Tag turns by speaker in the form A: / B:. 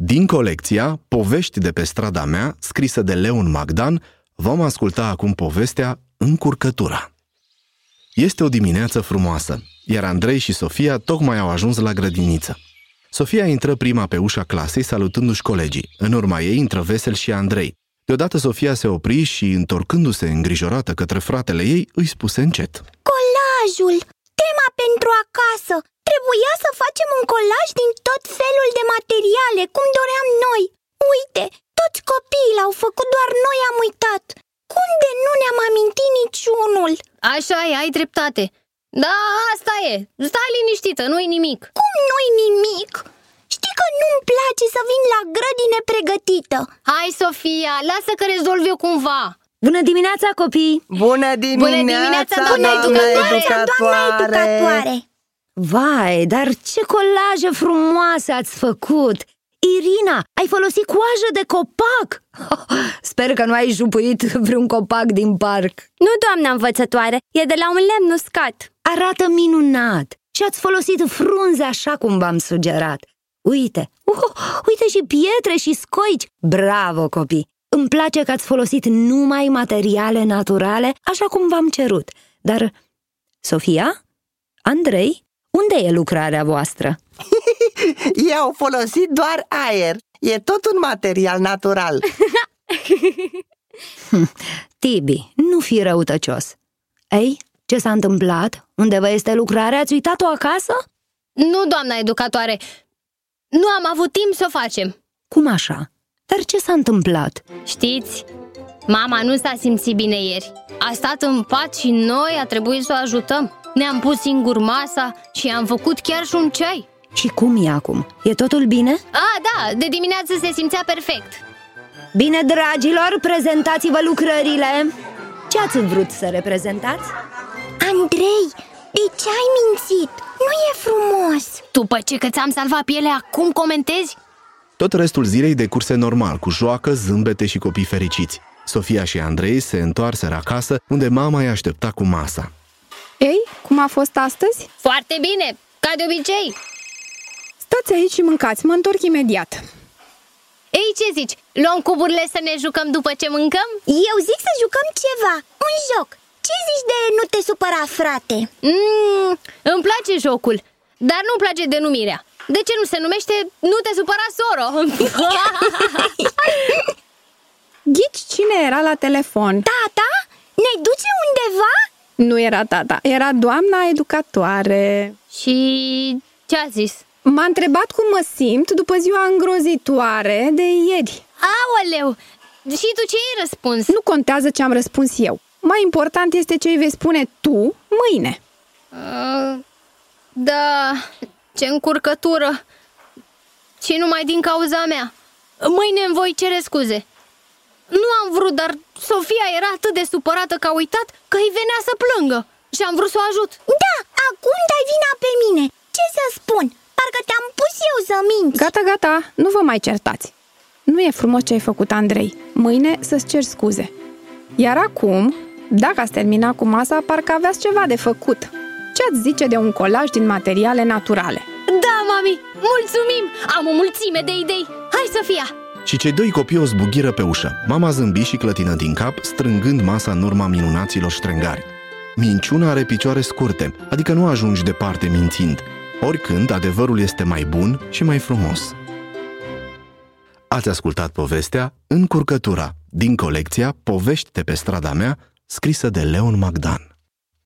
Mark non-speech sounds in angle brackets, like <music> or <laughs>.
A: Din colecția Povești de pe strada mea, scrisă de Leon Magdan, vom asculta acum povestea Încurcătura. Este o dimineață frumoasă, iar Andrei și Sofia tocmai au ajuns la grădiniță. Sofia intră prima pe ușa clasei salutându-și colegii. În urma ei intră Vesel și Andrei. Deodată Sofia se opri și, întorcându-se îngrijorată către fratele ei, îi spuse încet.
B: Colajul! Tema pentru acasă! Trebuia să facem un colaj din tot felul de materiale, cum doream noi. Uite, toți copiii l-au făcut, doar noi am uitat. Cum de nu ne-am amintit niciunul?
C: Așa e, ai dreptate. Da, asta e. Stai liniștită, nu-i nimic.
B: Cum nu-i nimic? Știi că nu-mi place să vin la grădine pregătită.
C: Hai, Sofia, lasă că rezolv eu cumva.
D: Bună dimineața, copii!
E: Bună dimineața,
C: dimineața,
E: doamna
C: doamna
E: educatoare!
B: doamna educatoare!
D: Vai, dar ce colaje frumoase ați făcut! Irina, ai folosit coajă de copac! <laughs> Sper că nu ai jupuit vreun copac din parc.
F: Nu, doamna învățătoare, e de la un lemn uscat.
D: Arată minunat și ați folosit frunze așa cum v-am sugerat. Uite, uh, uite și pietre și scoici. Bravo, copii! Îmi place că ați folosit numai materiale naturale, așa cum v-am cerut. Dar, Sofia? Andrei? Unde e lucrarea voastră? <laughs>
E: Ei au folosit doar aer. E tot un material natural. <laughs>
D: Tibi, nu fi răutăcios. Ei, ce s-a întâmplat? Unde vă este lucrarea? Ați uitat-o acasă?
C: Nu, doamna educatoare, nu am avut timp să o facem.
D: Cum așa? Dar ce s-a întâmplat?
C: Știți, mama nu s-a simțit bine ieri. A stat în pat și noi a trebuit să o ajutăm. Ne-am pus singur masa și am făcut chiar și un ceai.
D: Și cum e acum? E totul bine?
C: A, da, de dimineață se simțea perfect.
D: Bine, dragilor, prezentați-vă lucrările! Ce ați vrut să reprezentați?
B: Andrei, de ce ai mințit? Nu e frumos!
C: După ce că ți-am salvat pielea, acum comentezi?
A: Tot restul zilei decurse normal, cu joacă, zâmbete și copii fericiți. Sofia și Andrei se întoarseră acasă, unde mama îi aștepta cu masa.
G: Ei, cum a fost astăzi?
C: Foarte bine, ca de obicei.
G: Stați aici și mâncați, mă întorc imediat.
C: Ei, ce zici? Luăm cuburile să ne jucăm după ce mâncăm?
B: Eu zic să jucăm ceva, un joc. Ce zici de nu te supăra, frate?
C: Mm, îmi place jocul, dar nu-mi place denumirea. De ce nu se numește Nu te supăra, soro? <laughs>
G: Ghici cine era la telefon?
B: Tata? Ne duce undeva?
G: Nu era tata, era doamna educatoare.
C: Și ce a zis?
G: M-a întrebat cum mă simt după ziua îngrozitoare de ieri.
C: Aoleu! Și tu ce ai răspuns?
G: Nu contează ce am răspuns eu. Mai important este ce îi vei spune tu mâine.
C: Uh, da, ce încurcătură! Și numai din cauza mea. Mâine îmi voi cere scuze. Nu am vrut, dar Sofia era atât de supărată că a uitat că îi venea să plângă și am vrut să o ajut.
B: Da, acum dai vina pe mine. Ce să spun? Parcă te-am pus eu să minți.
G: Gata, gata, nu vă mai certați. Nu e frumos ce ai făcut, Andrei. Mâine să-ți cer scuze. Iar acum, dacă ați terminat cu masa, parcă aveați ceva de făcut. Ce ați zice de un colaj din materiale naturale?
C: Da, mami, mulțumim! Am o mulțime de idei. Hai, Sofia!
A: Și cei doi copii o zbugiră pe ușă. Mama zâmbi și clătină din cap, strângând masa în urma minunaților ștrengari. Minciuna are picioare scurte, adică nu ajungi departe mințind. Oricând, adevărul este mai bun și mai frumos. Ați ascultat povestea Încurcătura, din colecția Povești de pe strada mea, scrisă de Leon Magdan.